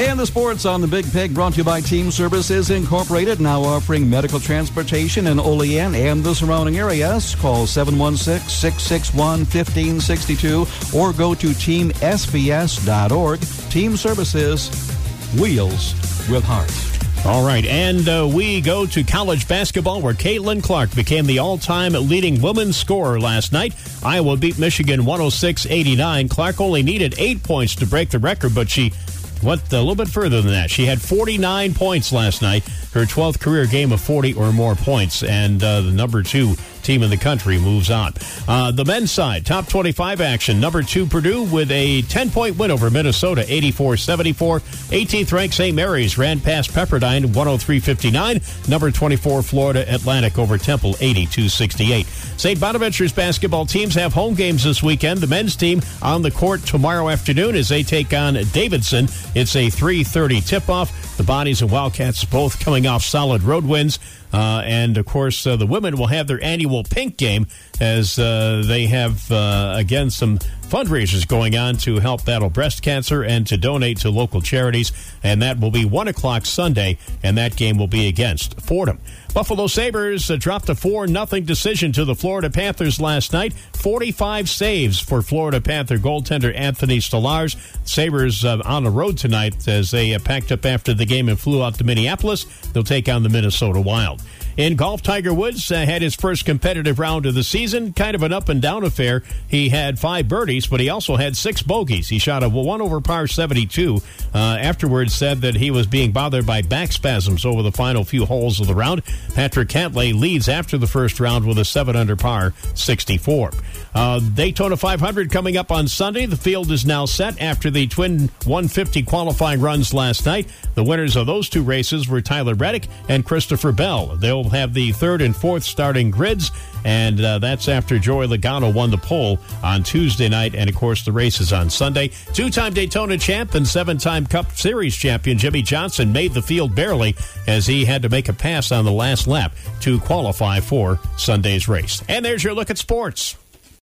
And the sports on the Big Pig brought to you by Team Services Incorporated, now offering medical transportation in Olean and the surrounding areas. Call 716-661-1562 or go to teamsvs.org. Team Services, wheels with heart. All right, and uh, we go to college basketball where Caitlin Clark became the all time leading women's scorer last night. Iowa beat Michigan 106 89. Clark only needed eight points to break the record, but she went a little bit further than that. She had 49 points last night, her 12th career game of 40 or more points, and uh, the number two team in the country moves on. Uh, the men's side, top 25 action. Number two, Purdue with a 10 point win over Minnesota, 84 74. 18th ranked St. Mary's ran past Pepperdine, 103 59. Number 24, Florida Atlantic over Temple, 82 68. St. Bonaventure's basketball teams have home games this weekend. The men's team on the court tomorrow afternoon as they take on Davidson. It's a 3:30 tip-off. The Bonnies and Wildcats both coming off solid road wins. Uh, and of course, uh, the women will have their annual pink game as uh, they have, uh, again, some fundraisers going on to help battle breast cancer and to donate to local charities. And that will be 1 o'clock Sunday, and that game will be against Fordham. Buffalo Sabres uh, dropped a 4 0 decision to the Florida Panthers last night. 45 saves for Florida Panther goaltender Anthony Stolarz. Sabres uh, on the road tonight as they packed up after the game and flew out to Minneapolis. They'll take on the Minnesota Wild. In golf, Tiger Woods uh, had his first competitive round of the season. Kind of an up and down affair. He had five birdies, but he also had six bogeys. He shot a one over par 72. Uh, afterwards, said that he was being bothered by back spasms over the final few holes of the round. Patrick Cantlay leads after the first round with a seven under par 64. Uh, Daytona 500 coming up on Sunday. The field is now set after the twin 150 qualifying runs last night. The winners of those two races were Tyler Reddick and Christopher Bell. They'll have the third and fourth starting grids, and uh, that's after Joey Logano won the pole on Tuesday night. And of course, the race is on Sunday. Two time Daytona champ and seven time Cup Series champion Jimmie Johnson made the field barely as he had to make a pass on the last lap to qualify for Sunday's race. And there's your look at sports.